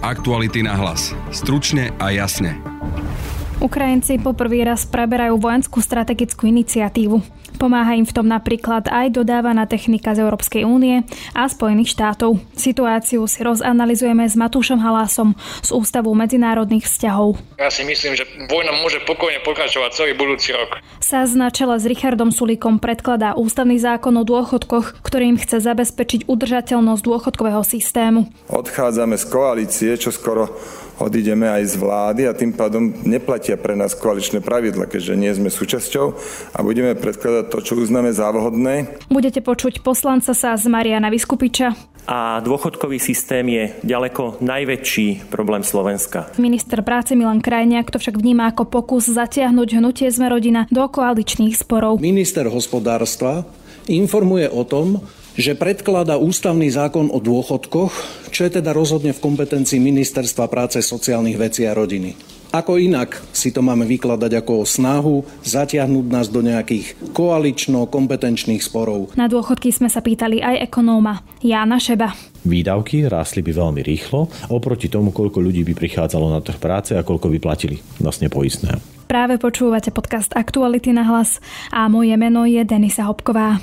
Aktuality na hlas. Stručne a jasne. Ukrajinci poprvý raz preberajú vojenskú strategickú iniciatívu. Pomáha im v tom napríklad aj dodávaná technika z Európskej únie a Spojených štátov. Situáciu si rozanalizujeme s Matúšom Halásom z Ústavu medzinárodných vzťahov. Ja si myslím, že vojna môže pokojne pokračovať celý budúci rok. Sa na čele s Richardom Sulíkom predkladá ústavný zákon o dôchodkoch, ktorým chce zabezpečiť udržateľnosť dôchodkového systému. Odchádzame z koalície, čo skoro odídeme aj z vlády a tým pádom neplatia pre nás koaličné pravidla, keďže nie sme súčasťou a budeme predkladať to, čo uznáme za vhodné. Budete počuť poslanca sa z Mariana Vyskupiča. A dôchodkový systém je ďaleko najväčší problém Slovenska. Minister práce Milan Krajniak to však vníma ako pokus zatiahnuť hnutie Sme rodina do koaličných sporov. Minister hospodárstva informuje o tom, že predkladá ústavný zákon o dôchodkoch, čo je teda rozhodne v kompetencii Ministerstva práce, sociálnych vecí a rodiny. Ako inak si to máme vykladať ako snahu zatiahnuť nás do nejakých koalično-kompetenčných sporov. Na dôchodky sme sa pýtali aj ekonóma Jána Šeba. Výdavky rástli by veľmi rýchlo oproti tomu, koľko ľudí by prichádzalo na trh práce a koľko by platili vlastne poistné. Práve počúvate podcast Aktuality na hlas a moje meno je Denisa Hopková.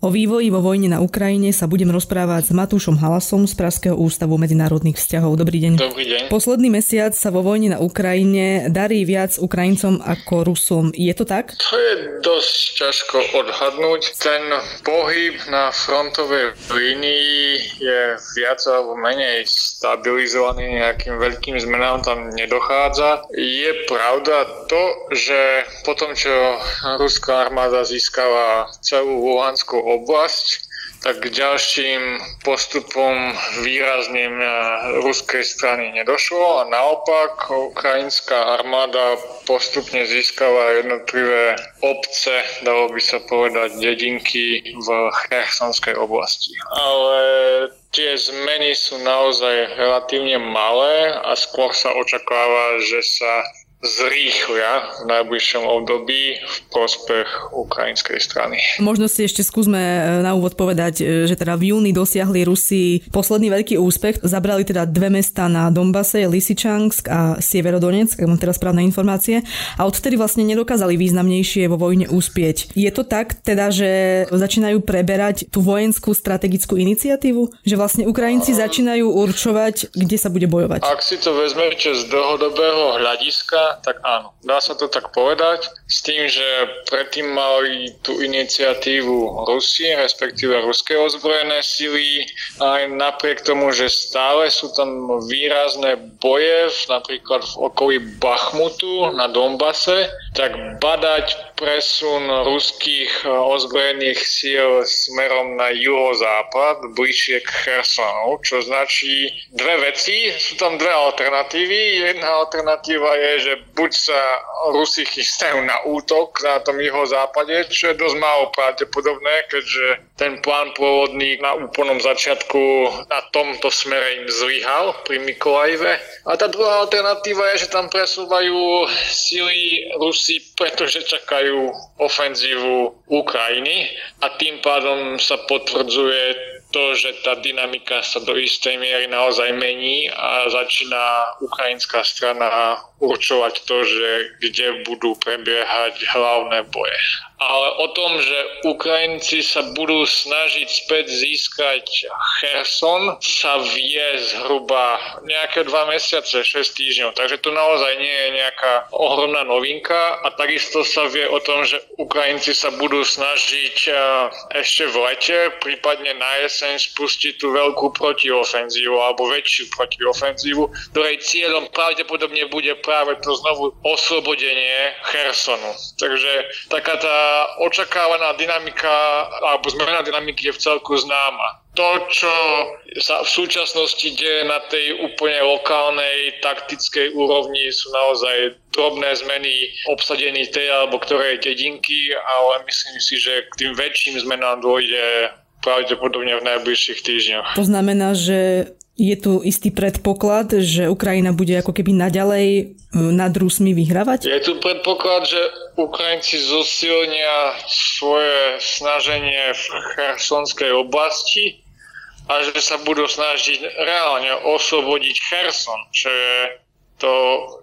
O vývoji vo vojne na Ukrajine sa budem rozprávať s Matúšom Halasom z Praského ústavu medzinárodných vzťahov. Dobrý deň. Dobrý deň. Posledný mesiac sa vo vojne na Ukrajine darí viac Ukrajincom ako Rusom. Je to tak? To je dosť ťažko odhadnúť. Ten pohyb na frontovej línii je viac alebo menej stabilizovaný, nejakým veľkým zmenám tam nedochádza. Je pravda to, že potom, čo ruská armáda získala celú Luhanskú oblasť, tak k ďalším postupom výrazným ruskej strany nedošlo a naopak ukrajinská armáda postupne získala jednotlivé obce, dalo by sa povedať, dedinky v Chersonskej oblasti. Ale tie zmeny sú naozaj relatívne malé a skôr sa očakáva, že sa zrýchlia v najbližšom období v prospech ukrajinskej strany. Možno si ešte skúsme e, na úvod povedať, e, že teda v júni dosiahli Rusi posledný veľký úspech. Zabrali teda dve mesta na Donbase, Lysychansk a Sieverodonetsk, ak mám teraz správne informácie. A odtedy vlastne nedokázali významnejšie vo vojne úspieť. Je to tak teda, že začínajú preberať tú vojenskú strategickú iniciatívu? Že vlastne Ukrajinci začínajú určovať, kde sa bude bojovať? Ak si to vezmete z dlhodobého hľadiska, tak áno. Dá sa to tak povedať. S tým, že predtým mali tú iniciatívu Rusi, respektíve ruské ozbrojené sily. Aj napriek tomu, že stále sú tam výrazné boje, napríklad v okolí Bachmutu na Donbase, tak badať presun ruských ozbrojených síl smerom na juhozápad, bližšie k Chersonu, čo značí dve veci. Sú tam dve alternatívy. Jedna alternatíva je, že buď sa Rusi chystajú na útok na tom jeho západe, čo je dosť málo pravdepodobné, keďže ten plán pôvodný na úplnom začiatku na tomto smere im zlyhal pri Mikolajive. A tá druhá alternatíva je, že tam presúvajú sily Rusi, pretože čakajú ofenzívu Ukrajiny a tým pádom sa potvrdzuje to, že tá dynamika sa do istej miery naozaj mení a začína ukrajinská strana určovať to, že kde budú prebiehať hlavné boje ale o tom, že Ukrajinci sa budú snažiť späť získať Kherson, sa vie zhruba nejaké dva mesiace, 6 týždňov. Takže to naozaj nie je nejaká ohromná novinka a takisto sa vie o tom, že Ukrajinci sa budú snažiť ešte v lete, prípadne na jeseň spustiť tú veľkú protiofenzívu alebo väčšiu protiofenzívu, ktorej cieľom pravdepodobne bude práve to znovu oslobodenie Chersonu. Takže taká tá očakávaná dynamika alebo zmena dynamiky je v celku známa. to, čo sa v súčasnosti deje na tej úplne lokálnej taktickej úrovni sú naozaj drobné zmeny obsadení tej alebo ktorej dedinky, ale myslím si, že k tým väčším zmenám dôjde pravdepodobne v najbližších týždňoch. To znamená, že je tu istý predpoklad, že Ukrajina bude ako keby naďalej nad Rusmi vyhrávať? Je tu predpoklad, že Ukrajinci zosilnia svoje snaženie v Chersonskej oblasti a že sa budú snažiť reálne oslobodiť Cherson, čo je to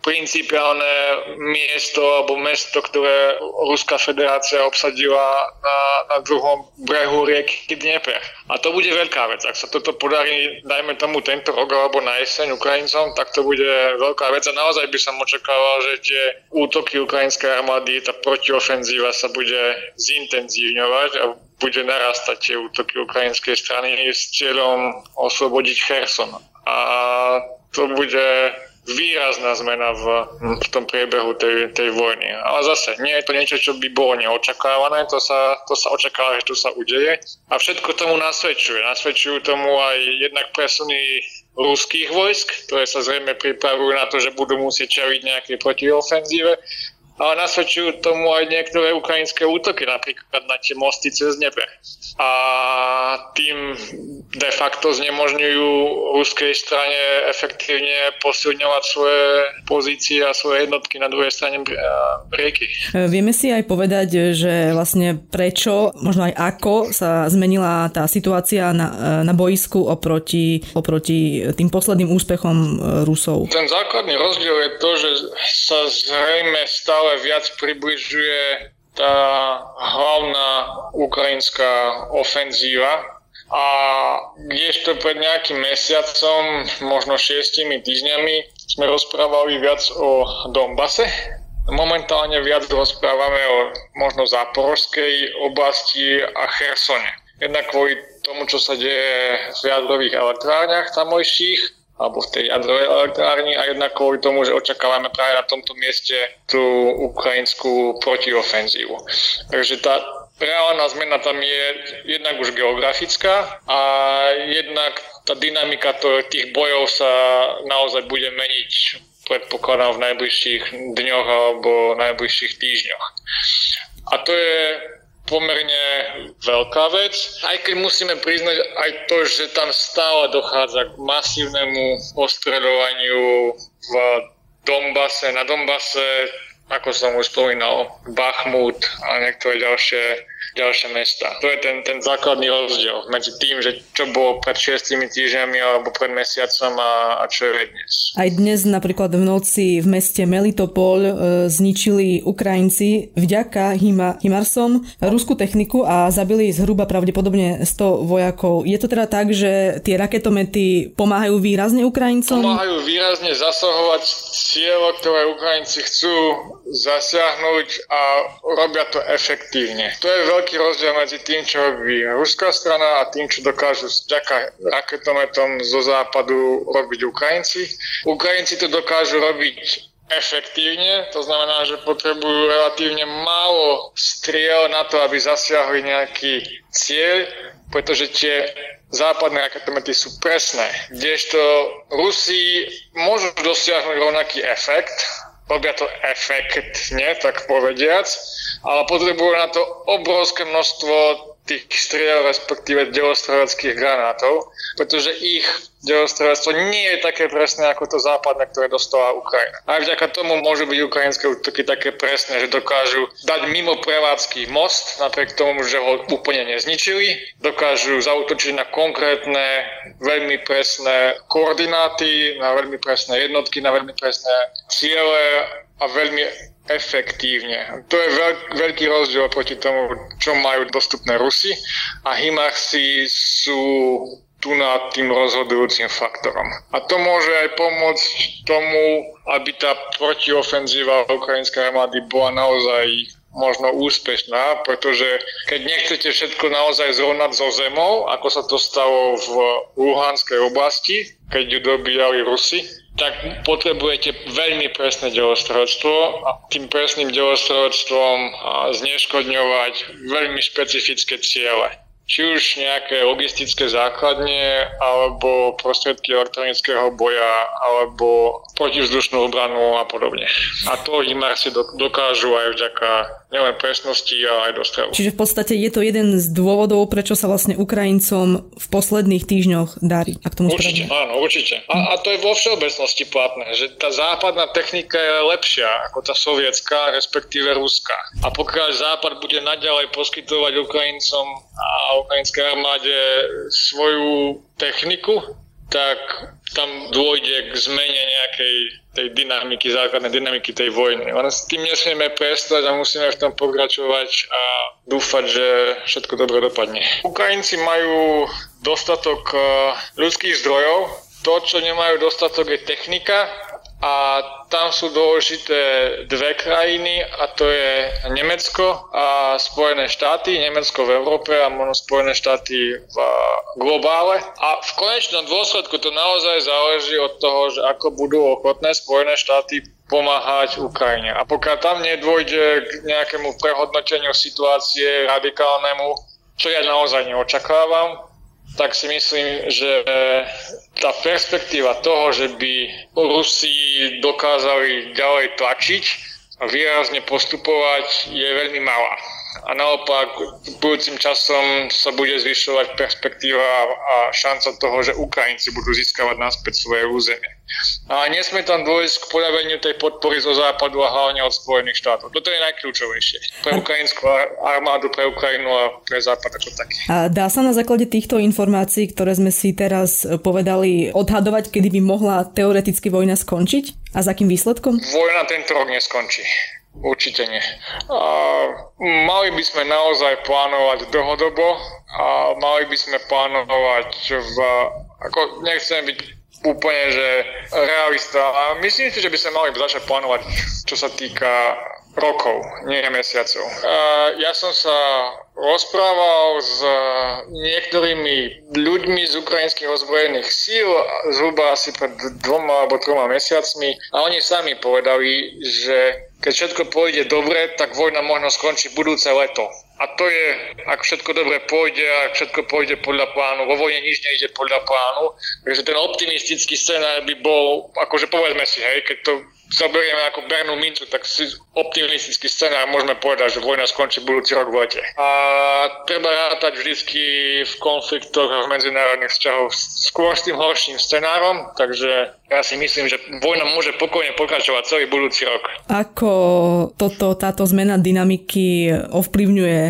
principiálne miesto alebo mesto, ktoré Ruská federácia obsadila na, na druhom brehu rieky Dnieper. A to bude veľká vec. Ak sa toto podarí, dajme tomu tento rok alebo na jeseň Ukrajincom, tak to bude veľká vec a naozaj by som očakával, že tie útoky ukrajinskej armády, tá protiofenzíva sa bude zintenzívňovať a bude narastať tie útoky ukrajinskej strany s cieľom oslobodiť Kherson. A to bude výrazná zmena v, v tom priebehu tej, tej vojny. Ale zase, nie je to niečo, čo by bolo neočakávané, to sa, to sa očakáva, že to sa udeje. A všetko tomu nasvedčuje. Nasvedčujú tomu aj jednak presuny ruských vojsk, ktoré sa zrejme pripravujú na to, že budú musieť čeliť nejaké protiofenzíve ale nasvedčujú tomu aj niektoré ukrajinské útoky, napríklad na tie mosty cez nebe. A tým de facto znemožňujú ruskej strane efektívne posilňovať svoje pozície a svoje jednotky na druhej strane rieky. Vieme si aj povedať, že vlastne prečo, možno aj ako sa zmenila tá situácia na, na boisku oproti, oproti tým posledným úspechom Rusov? Ten základný rozdiel je to, že sa zrejme stále stále viac približuje tá hlavná ukrajinská ofenzíva, a kdežto pred nejakým mesiacom, možno šiestimi týždňami, sme rozprávali viac o Donbase. Momentálne viac rozprávame o možno záporskej oblasti a Chersone. Jednak kvôli tomu, čo sa deje v jadrových elektrárniach tamojších alebo v tej jadrovej elektrárni a jednak kvôli tomu, že očakávame práve na tomto mieste tú ukrajinskú protiofenzívu. Takže tá reálna zmena tam je jednak už geografická a jednak tá dynamika tých bojov sa naozaj bude meniť predpokladám v najbližších dňoch alebo najbližších týždňoch. A to je pomerne veľká vec. Aj keď musíme priznať aj to, že tam stále dochádza k masívnemu ostreľovaniu v Dombase, na Dombase, ako som už spomínal, Bachmut a niektoré ďalšie ďalšie mesta. To je ten, ten základný rozdiel medzi tým, že čo bolo pred šiestimi týždňami alebo pred mesiacom a, a čo je dnes. Aj dnes napríklad v noci v meste Melitopol e, zničili Ukrajinci vďaka Hima, Himarsom ruskú techniku a zabili zhruba pravdepodobne 100 vojakov. Je to teda tak, že tie raketomety pomáhajú výrazne Ukrajincom? Pomáhajú výrazne zasahovať cieľo, ktoré Ukrajinci chcú zasiahnuť a robia to efektívne. To je veľký rozdiel medzi tým, čo robí ruská strana a tým, čo dokážu vďaka raketometom zo západu robiť Ukrajinci. Ukrajinci to dokážu robiť efektívne, to znamená, že potrebujú relatívne málo striel na to, aby zasiahli nejaký cieľ, pretože tie západné raketomety sú presné. Kdežto Rusi môžu dosiahnuť rovnaký efekt, robia to efektne, tak povediac, ale potrebujú na to obrovské množstvo tých striel, respektíve delostreleckých granátov, pretože ich delostrelectvo nie je také presné ako to západné, ktoré dostala Ukrajina. Aj vďaka tomu môžu byť ukrajinské útoky také presné, že dokážu dať mimo prevádzky most, napriek tomu, že ho úplne nezničili, dokážu zautočiť na konkrétne, veľmi presné koordináty, na veľmi presné jednotky, na veľmi presné ciele a veľmi efektívne. To je veľk, veľký rozdiel proti tomu, čo majú dostupné Rusy a Himarsi sú tu nad tým rozhodujúcim faktorom. A to môže aj pomôcť tomu, aby tá protiofenzíva ukrajinskej armády bola naozaj možno úspešná, pretože keď nechcete všetko naozaj zrovnať zo zemou, ako sa to stalo v Luhanskej oblasti, keď ju dobíjali Rusy, tak potrebujete veľmi presné delostrelectvo a tým presným delostrelectvom zneškodňovať veľmi špecifické ciele. či už nejaké logistické základne, alebo prostriedky elektronického boja, alebo protivzdušnú obranu a podobne. A to HIMARSy dokážu aj vďaka nielen presnosti, ale aj dostrelu. Čiže v podstate je to jeden z dôvodov, prečo sa vlastne Ukrajincom v posledných týždňoch darí. Ak tomu určite, správne. áno, určite. A, a to je vo všeobecnosti platné, že tá západná technika je lepšia ako tá sovietská, respektíve ruská. A pokiaľ západ bude naďalej poskytovať Ukrajincom a ukrajinskej armáde svoju techniku, tak tam dôjde k zmene nejakej tej dynamiky, základnej dynamiky tej vojny. Len s tým nesmieme prestať a musíme v tom pokračovať a dúfať, že všetko dobre dopadne. Ukrajinci majú dostatok eh, ľudských zdrojov, to, čo nemajú dostatok, je technika a tam sú dôležité dve krajiny a to je Nemecko a Spojené štáty, Nemecko v Európe a možno Spojené štáty v globále. A v konečnom dôsledku to naozaj záleží od toho, že ako budú ochotné Spojené štáty pomáhať Ukrajine. A pokiaľ tam nedôjde k nejakému prehodnoteniu situácie radikálnemu, čo ja naozaj neočakávam, tak si myslím, že tá perspektíva toho, že by Rusi dokázali ďalej tlačiť a výrazne postupovať, je veľmi malá a naopak budúcim časom sa bude zvyšovať perspektíva a šanca toho, že Ukrajinci budú získavať naspäť svoje územie. A nesme tam dôjsť k podaveniu tej podpory zo západu a hlavne od Spojených štátov. Toto je najkľúčovejšie pre ukrajinskú armádu, pre Ukrajinu a pre západ ako taký. A dá sa na základe týchto informácií, ktoré sme si teraz povedali, odhadovať, kedy by mohla teoreticky vojna skončiť? A s akým výsledkom? Vojna tento rok neskončí. Určite nie. A mali by sme naozaj plánovať dlhodobo a mali by sme plánovať v... Ako nechcem byť úplne, že realista. A myslím si, že by sme mali začať plánovať, čo sa týka rokov, nie mesiacov. Ja som sa rozprával s niektorými ľuďmi z ukrajinských ozbrojených síl zhruba asi pred dvoma alebo troma mesiacmi a oni sami povedali, že keď všetko pôjde dobre, tak vojna možno skončí budúce leto. A to je, ak všetko dobre pôjde, ak všetko pôjde podľa plánu. Vo vojne nič nejde podľa plánu. Takže ten optimistický scenár by bol, akože povedzme si, hej, keď to zoberieme ako bernú mincu, tak si optimistický scenár môžeme povedať, že vojna skončí budúci rok v lete. A treba rátať vždycky v konfliktoch a v medzinárodných vzťahoch skôr s tým horším scenárom, takže ja si myslím, že vojna môže pokojne pokračovať celý budúci rok. Ako toto, táto zmena dynamiky ovplyvňuje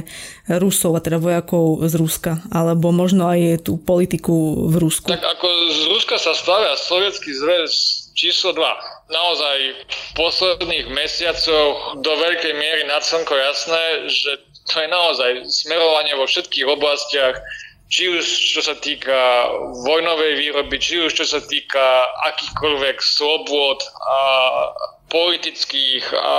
Rusov, a teda vojakov z Ruska, alebo možno aj tú politiku v Rusku? Tak ako z Ruska sa stavia Sovietský zväz číslo 2. Naozaj v posledných mesiacoch do veľkej miery nad slnko jasné, že to je naozaj smerovanie vo všetkých oblastiach, či už čo sa týka vojnovej výroby, či už čo sa týka akýchkoľvek slobôd a politických a,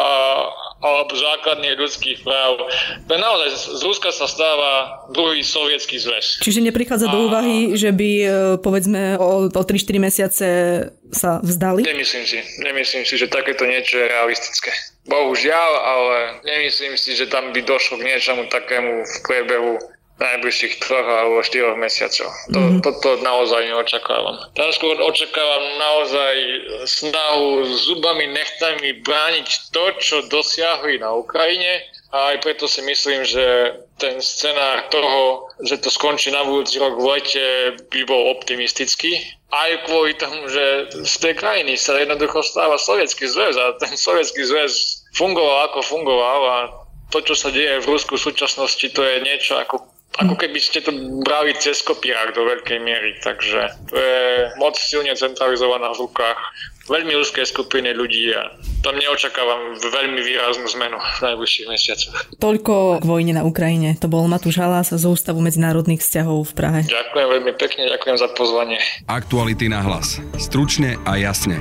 alebo základných ľudských práv. Naozaj z Ruska sa stáva druhý sovietský zväz. Čiže neprichádza a... do úvahy, že by e, povedzme o, o 3-4 mesiace sa vzdali? Nemyslím si. Nemyslím si, že takéto niečo je realistické. Bohužiaľ, ale nemyslím si, že tam by došlo k niečomu takému v priebehu najbližších troch alebo štyroch mesiacov. To, mm-hmm. Toto naozaj neočakávam. Tam skôr očakávam naozaj snahu s zubami, nechtami brániť to, čo dosiahli na Ukrajine a aj preto si myslím, že ten scenár toho, že to skončí na budúci rok v lete, by bol optimistický. Aj kvôli tomu, že z tej krajiny sa jednoducho stáva sovietský zväz a ten sovietský zväz fungoval ako fungoval a to, čo sa deje v Rusku v súčasnosti, to je niečo ako ako keby ste to brali cez kopírák do veľkej miery, takže to je moc silne centralizovaná v rukách veľmi úzkej skupiny ľudí a tam neočakávam veľmi výraznú zmenu v najbližších mesiacoch. Toľko k vojne na Ukrajine. To bol Matúš Halás z Ústavu medzinárodných vzťahov v Prahe. Ďakujem veľmi pekne, ďakujem za pozvanie. Aktuality na hlas. Stručne a jasne.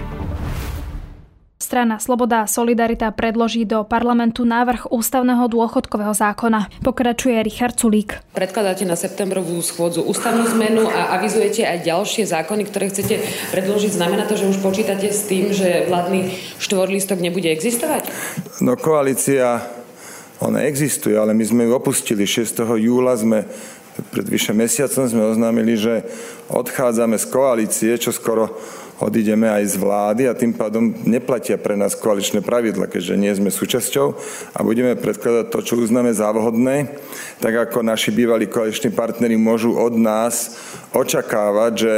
Strana Sloboda a Solidarita predloží do parlamentu návrh ústavného dôchodkového zákona. Pokračuje Richard Sulík. Predkladáte na septembrovú schôdzu ústavnú zmenu a avizujete aj ďalšie zákony, ktoré chcete predložiť. Znamená to, že už počítate s tým, že vládny štvorlistok nebude existovať? No koalícia, ona existuje, ale my sme ju opustili. 6. júla sme Pred vyše mesiacom sme oznámili, že odchádzame z koalície, čo skoro odídeme aj z vlády a tým pádom neplatia pre nás koaličné pravidla, keďže nie sme súčasťou a budeme predkladať to, čo uznáme za vhodné, tak ako naši bývalí koaliční partnery môžu od nás očakávať, že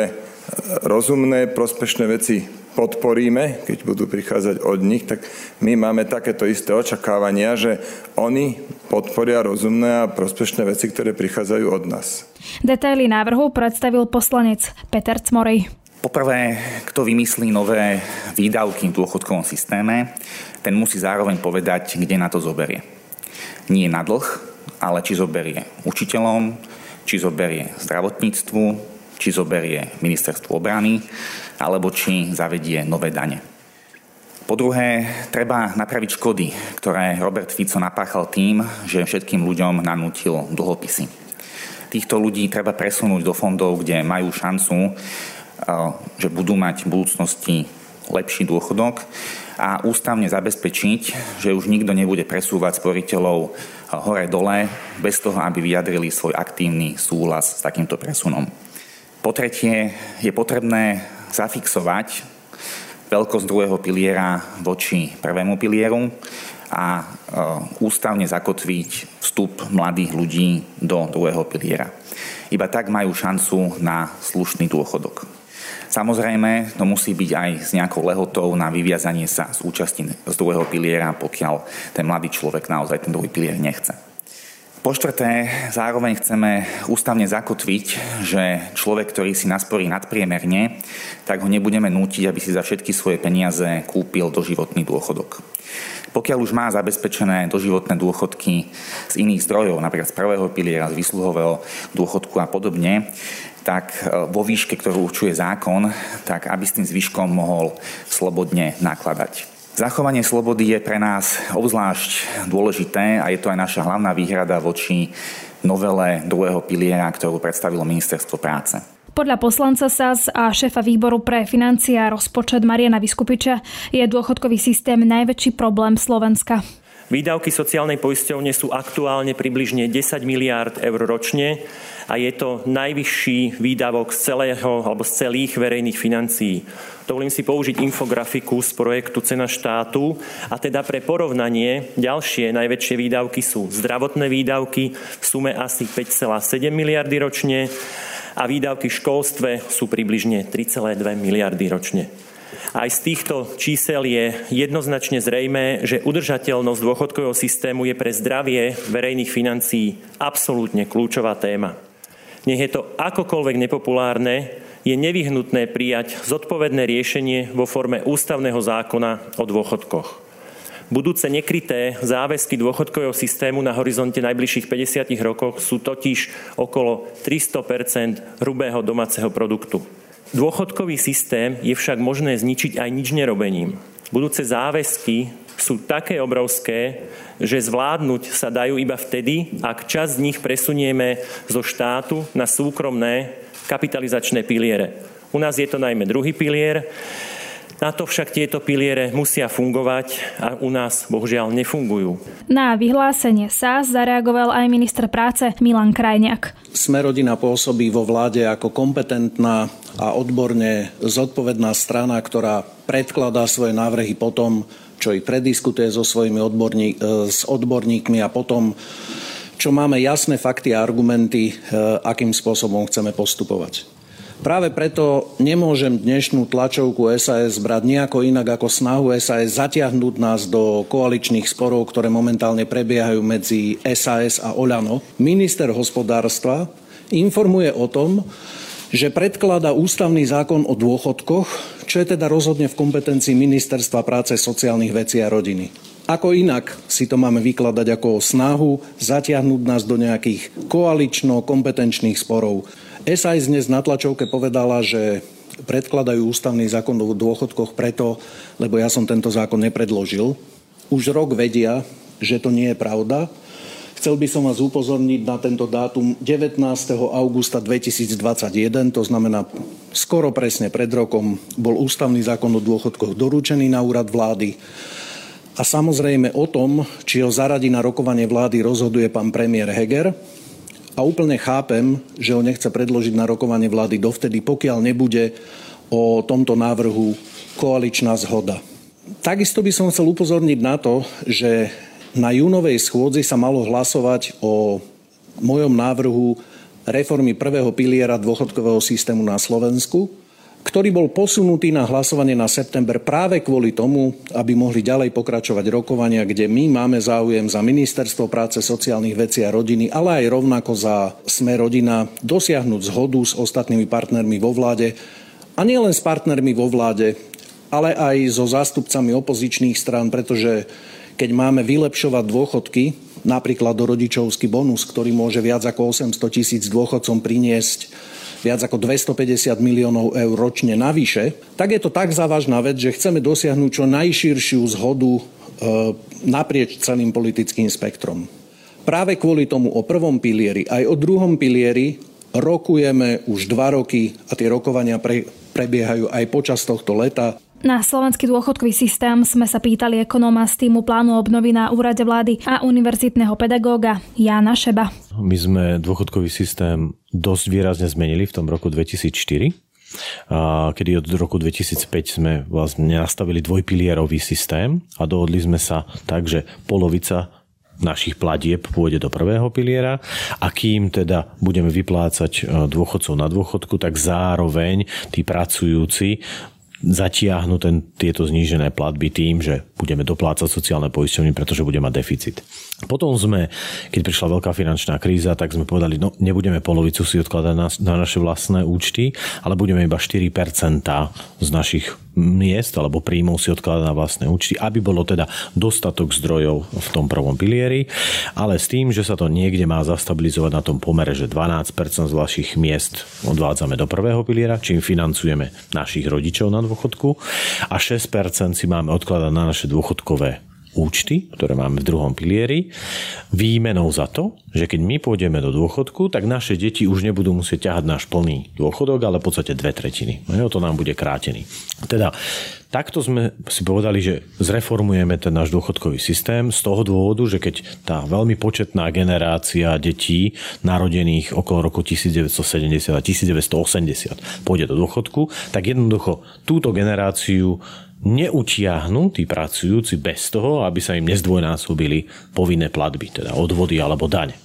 rozumné, prospešné veci podporíme, keď budú prichádzať od nich, tak my máme takéto isté očakávania, že oni podporia rozumné a prospešné veci, ktoré prichádzajú od nás. Detaily návrhu predstavil poslanec Peter Cmorej. Poprvé, kto vymyslí nové výdavky v dôchodkovom systéme, ten musí zároveň povedať, kde na to zoberie. Nie na dlh, ale či zoberie učiteľom, či zoberie zdravotníctvu, či zoberie ministerstvu obrany, alebo či zavedie nové dane. Po druhé, treba napraviť škody, ktoré Robert Fico napáchal tým, že všetkým ľuďom nanútil dlhopisy. Týchto ľudí treba presunúť do fondov, kde majú šancu že budú mať v budúcnosti lepší dôchodok a ústavne zabezpečiť, že už nikto nebude presúvať sporiteľov hore-dole bez toho, aby vyjadrili svoj aktívny súhlas s takýmto presunom. Po tretie, je potrebné zafixovať veľkosť druhého piliera voči prvému pilieru a ústavne zakotviť vstup mladých ľudí do druhého piliera. Iba tak majú šancu na slušný dôchodok. Samozrejme, to musí byť aj s nejakou lehotou na vyviazanie sa z účasti z druhého piliera, pokiaľ ten mladý človek naozaj ten druhý pilier nechce. Po štvrté, zároveň chceme ústavne zakotviť, že človek, ktorý si nasporí nadpriemerne, tak ho nebudeme nútiť, aby si za všetky svoje peniaze kúpil doživotný dôchodok. Pokiaľ už má zabezpečené doživotné dôchodky z iných zdrojov, napríklad z prvého piliera, z výsluhového dôchodku a podobne, tak e, vo výške, ktorú určuje zákon, tak aby s tým zvyškom mohol slobodne nakladať. Zachovanie slobody je pre nás obzvlášť dôležité a je to aj naša hlavná výhrada voči novele druhého piliera, ktorú predstavilo Ministerstvo práce. Podľa poslanca SAS a šéfa výboru pre financie a rozpočet Mariana Vyskupiča je dôchodkový systém najväčší problém Slovenska. Výdavky sociálnej poisťovne sú aktuálne približne 10 miliárd eur ročne a je to najvyšší výdavok z celého alebo z celých verejných financií. Dovolím si použiť infografiku z projektu Cena štátu a teda pre porovnanie ďalšie najväčšie výdavky sú zdravotné výdavky v sume asi 5,7 miliardy ročne a výdavky v školstve sú približne 3,2 miliardy ročne. Aj z týchto čísel je jednoznačne zrejme, že udržateľnosť dôchodkového systému je pre zdravie verejných financií absolútne kľúčová téma. Nech je to akokoľvek nepopulárne, je nevyhnutné prijať zodpovedné riešenie vo forme ústavného zákona o dôchodkoch. Budúce nekryté záväzky dôchodkového systému na horizonte najbližších 50 rokov sú totiž okolo 300% hrubého domáceho produktu. Dôchodkový systém je však možné zničiť aj nič nerobením. Budúce záväzky sú také obrovské, že zvládnuť sa dajú iba vtedy, ak čas z nich presunieme zo štátu na súkromné kapitalizačné piliere. U nás je to najmä druhý pilier, na to však tieto piliere musia fungovať a u nás bohužiaľ nefungujú. Na vyhlásenie sa zareagoval aj minister práce Milan Krajniak. Smerodina pôsobí vo vláde ako kompetentná a odborne zodpovedná strana, ktorá predkladá svoje návrhy potom, čo ich prediskutuje so svojimi odborník, e, s odborníkmi a potom čo máme jasné fakty a argumenty, e, akým spôsobom chceme postupovať. Práve preto nemôžem dnešnú tlačovku SAS brať nejako inak ako snahu SAS zatiahnuť nás do koaličných sporov, ktoré momentálne prebiehajú medzi SAS a Oľano. Minister hospodárstva informuje o tom, že predkladá ústavný zákon o dôchodkoch, čo je teda rozhodne v kompetencii Ministerstva práce, sociálnych vecí a rodiny. Ako inak si to máme vykladať ako snahu zatiahnuť nás do nejakých koalično-kompetenčných sporov. SAS dnes na tlačovke povedala, že predkladajú ústavný zákon o dôchodkoch preto, lebo ja som tento zákon nepredložil. Už rok vedia, že to nie je pravda. Chcel by som vás upozorniť na tento dátum 19. augusta 2021, to znamená skoro presne pred rokom, bol ústavný zákon o dôchodkoch doručený na úrad vlády. A samozrejme o tom, či ho zaradí na rokovanie vlády, rozhoduje pán premiér Heger, a úplne chápem, že ho nechce predložiť na rokovanie vlády dovtedy, pokiaľ nebude o tomto návrhu koaličná zhoda. Takisto by som chcel upozorniť na to, že na júnovej schôdzi sa malo hlasovať o mojom návrhu reformy prvého piliera dôchodkového systému na Slovensku ktorý bol posunutý na hlasovanie na september práve kvôli tomu, aby mohli ďalej pokračovať rokovania, kde my máme záujem za Ministerstvo práce, sociálnych vecí a rodiny, ale aj rovnako za Sme rodina dosiahnuť zhodu s ostatnými partnermi vo vláde. A nielen s partnermi vo vláde, ale aj so zástupcami opozičných strán, pretože keď máme vylepšovať dôchodky, napríklad do rodičovský bonus, ktorý môže viac ako 800 tisíc dôchodcom priniesť viac ako 250 miliónov eur ročne navyše, tak je to tak závažná vec, že chceme dosiahnuť čo najširšiu zhodu e, naprieč celým politickým spektrom. Práve kvôli tomu o prvom pilieri aj o druhom pilieri rokujeme už dva roky a tie rokovania pre, prebiehajú aj počas tohto leta. Na slovenský dôchodkový systém sme sa pýtali ekonóma z týmu plánu obnovy na úrade vlády a univerzitného pedagóga Jána Šeba. My sme dôchodkový systém dosť výrazne zmenili v tom roku 2004 kedy od roku 2005 sme vlastne nastavili dvojpilierový systém a dohodli sme sa tak, že polovica našich platieb pôjde do prvého piliera a kým teda budeme vyplácať e, dôchodcov na dôchodku, tak zároveň tí pracujúci zatiahnu ten, tieto znížené platby tým, že budeme doplácať sociálne poisťovny, pretože bude mať deficit. Potom sme, keď prišla veľká finančná kríza, tak sme povedali, no nebudeme polovicu si odkladať na, na naše vlastné účty, ale budeme iba 4% z našich miest alebo príjmov si odkladať na vlastné účty, aby bolo teda dostatok zdrojov v tom prvom pilieri, ale s tým, že sa to niekde má zastabilizovať na tom pomere, že 12% z vašich miest odvádzame do prvého piliera, čím financujeme našich rodičov na dôchodku a 6% si máme odkladať na naše dôchodkové účty, ktoré máme v druhom pilieri, výmenou za to, že keď my pôjdeme do dôchodku, tak naše deti už nebudú musieť ťahať náš plný dôchodok, ale v podstate dve tretiny. No, to nám bude krátený. Teda takto sme si povedali, že zreformujeme ten náš dôchodkový systém z toho dôvodu, že keď tá veľmi početná generácia detí narodených okolo roku 1970 a 1980 pôjde do dôchodku, tak jednoducho túto generáciu neutiahnu tí pracujúci bez toho, aby sa im nezdvojnásobili povinné platby, teda odvody alebo dane.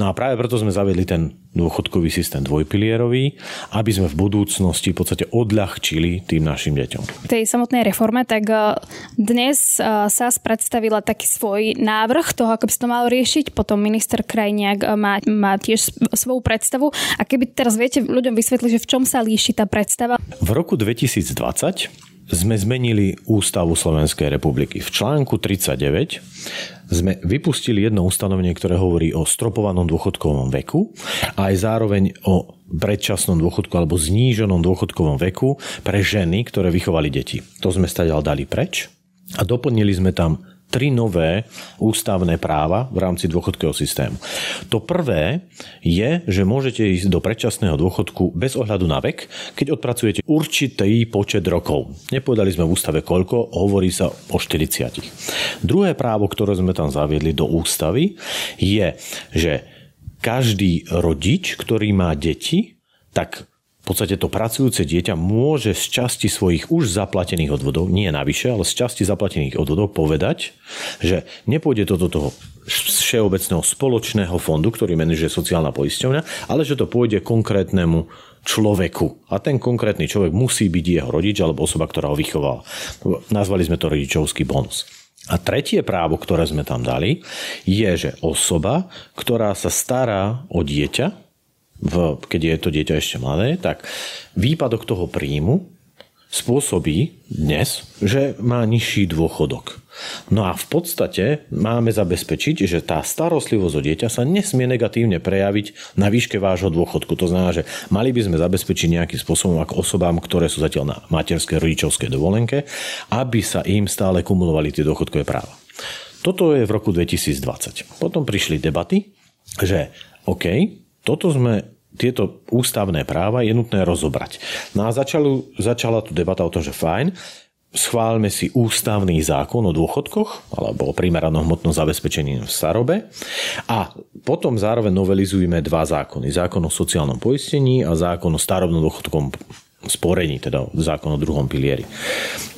No a práve preto sme zavedli ten dôchodkový systém dvojpilierový, aby sme v budúcnosti v podstate odľahčili tým našim deťom. V tej samotnej reforme, tak e, dnes e, sa predstavila taký svoj návrh toho, ako by sa to malo riešiť, potom minister Krajniak e, má, má tiež svoju predstavu. A keby teraz viete ľuďom vysvetliť, že v čom sa líši tá predstava? V roku 2020 sme zmenili Ústavu Slovenskej republiky. V článku 39 sme vypustili jedno ustanovenie, ktoré hovorí o stropovanom dôchodkovom veku a aj zároveň o predčasnom dôchodku alebo zníženom dôchodkovom veku pre ženy, ktoré vychovali deti. To sme stadiaľ dali preč a doplnili sme tam tri nové ústavné práva v rámci dôchodkového systému. To prvé je, že môžete ísť do predčasného dôchodku bez ohľadu na vek, keď odpracujete určitý počet rokov. Nepovedali sme v ústave koľko, hovorí sa o 40. Druhé právo, ktoré sme tam zaviedli do ústavy, je, že každý rodič, ktorý má deti, tak v podstate to pracujúce dieťa môže z časti svojich už zaplatených odvodov, nie navyše, ale z časti zaplatených odvodov povedať, že nepôjde to do toho všeobecného spoločného fondu, ktorý manažuje sociálna poisťovňa, ale že to pôjde konkrétnemu človeku. A ten konkrétny človek musí byť jeho rodič alebo osoba, ktorá ho vychovala. Nazvali sme to rodičovský bonus. A tretie právo, ktoré sme tam dali, je, že osoba, ktorá sa stará o dieťa, v, keď je to dieťa ešte mladé, tak výpadok toho príjmu spôsobí dnes, že má nižší dôchodok. No a v podstate máme zabezpečiť, že tá starostlivosť o dieťa sa nesmie negatívne prejaviť na výške vášho dôchodku. To znamená, že mali by sme zabezpečiť nejakým spôsobom ako osobám, ktoré sú zatiaľ na materskej rodičovskej dovolenke, aby sa im stále kumulovali tie dôchodkové práva. Toto je v roku 2020. Potom prišli debaty, že OK, toto sme tieto ústavné práva je nutné rozobrať. No a začalu, začala tu debata o tom, že fajn, schválme si ústavný zákon o dôchodkoch alebo o primeranom hmotnom zabezpečení v starobe a potom zároveň novelizujeme dva zákony. Zákon o sociálnom poistení a zákon o starobnom dôchodkom sporení, teda zákon o druhom pilieri.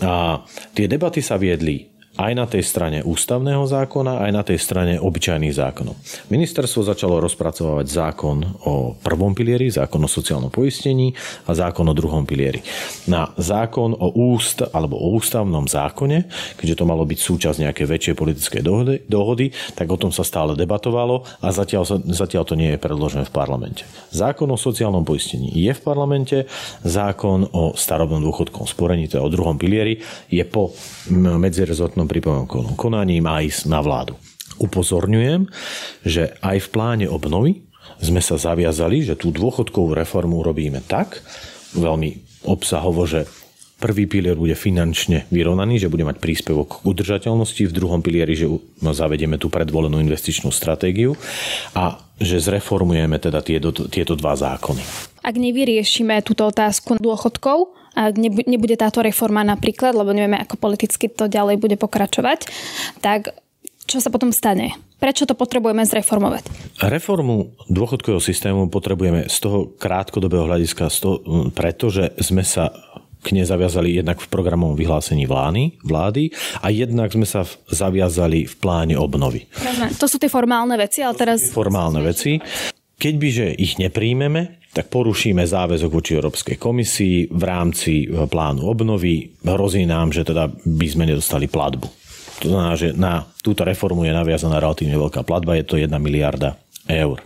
A tie debaty sa viedli aj na tej strane ústavného zákona, aj na tej strane obyčajných zákonov. Ministerstvo začalo rozpracovať zákon o prvom pilieri, zákon o sociálnom poistení a zákon o druhom pilieri. Na zákon o úst alebo o ústavnom zákone, keďže to malo byť súčasť nejakej väčšej politickej dohody, dohody, tak o tom sa stále debatovalo a zatiaľ, zatiaľ to nie je predložené v parlamente. Zákon o sociálnom poistení je v parlamente, zákon o starobnom dôchodkom sporení, teda o druhom pilieri, je po medzirezortnom zákon pripomienkovom konaní má ísť na vládu. Upozorňujem, že aj v pláne obnovy sme sa zaviazali, že tú dôchodkovú reformu robíme tak, veľmi obsahovo, že Prvý pilier bude finančne vyrovnaný, že bude mať príspevok k udržateľnosti, v druhom pilieri, že zavedieme tú predvolenú investičnú stratégiu a že zreformujeme teda tieto, tieto dva zákony. Ak nevyriešime túto otázku dôchodkov, ak nebude táto reforma napríklad, lebo nevieme, ako politicky to ďalej bude pokračovať, tak čo sa potom stane? Prečo to potrebujeme zreformovať? Reformu dôchodkového systému potrebujeme z toho krátkodobého hľadiska, z toho, pretože sme sa k nej zaviazali jednak v programovom vyhlásení vlády, vlády a jednak sme sa zaviazali v pláne obnovy. To sú tie formálne veci, ale teraz... Formálne veci. Keď by, že ich nepríjmeme, tak porušíme záväzok voči Európskej komisii v rámci e, plánu obnovy. Hrozí nám, že teda by sme nedostali platbu. To znamená, že na túto reformu je naviazaná relatívne veľká platba, je to 1 miliarda eur.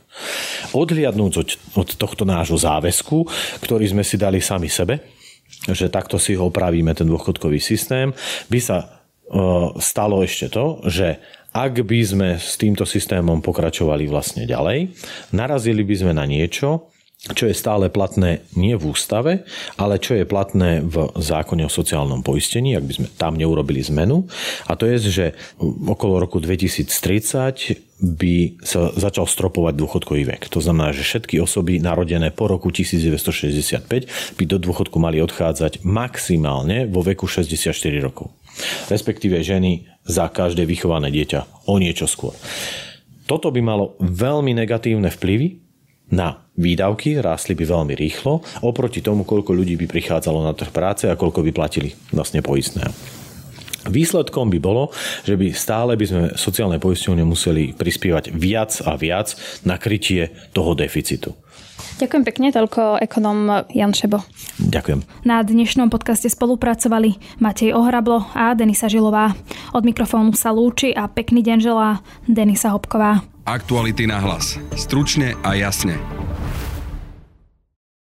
Odhliadnúť od, tohto nášho záväzku, ktorý sme si dali sami sebe, že takto si ho opravíme, ten dôchodkový systém, by sa e, stalo ešte to, že ak by sme s týmto systémom pokračovali vlastne ďalej, narazili by sme na niečo, čo je stále platné nie v ústave, ale čo je platné v zákone o sociálnom poistení, ak by sme tam neurobili zmenu. A to je, že okolo roku 2030 by sa začal stropovať dôchodkový vek. To znamená, že všetky osoby narodené po roku 1965 by do dôchodku mali odchádzať maximálne vo veku 64 rokov. Respektíve ženy za každé vychované dieťa o niečo skôr. Toto by malo veľmi negatívne vplyvy na výdavky, rástli by veľmi rýchlo, oproti tomu, koľko ľudí by prichádzalo na trh práce a koľko by platili vlastne poistné. Výsledkom by bolo, že by stále by sme sociálne poisťovne museli prispievať viac a viac na krytie toho deficitu. Ďakujem pekne, toľko ekonom Jan Šebo. Ďakujem. Na dnešnom podcaste spolupracovali Matej Ohrablo a Denisa Žilová. Od mikrofónu sa lúči a pekný deň želá Denisa Hopková. Aktuality na hlas. Stručne a jasne.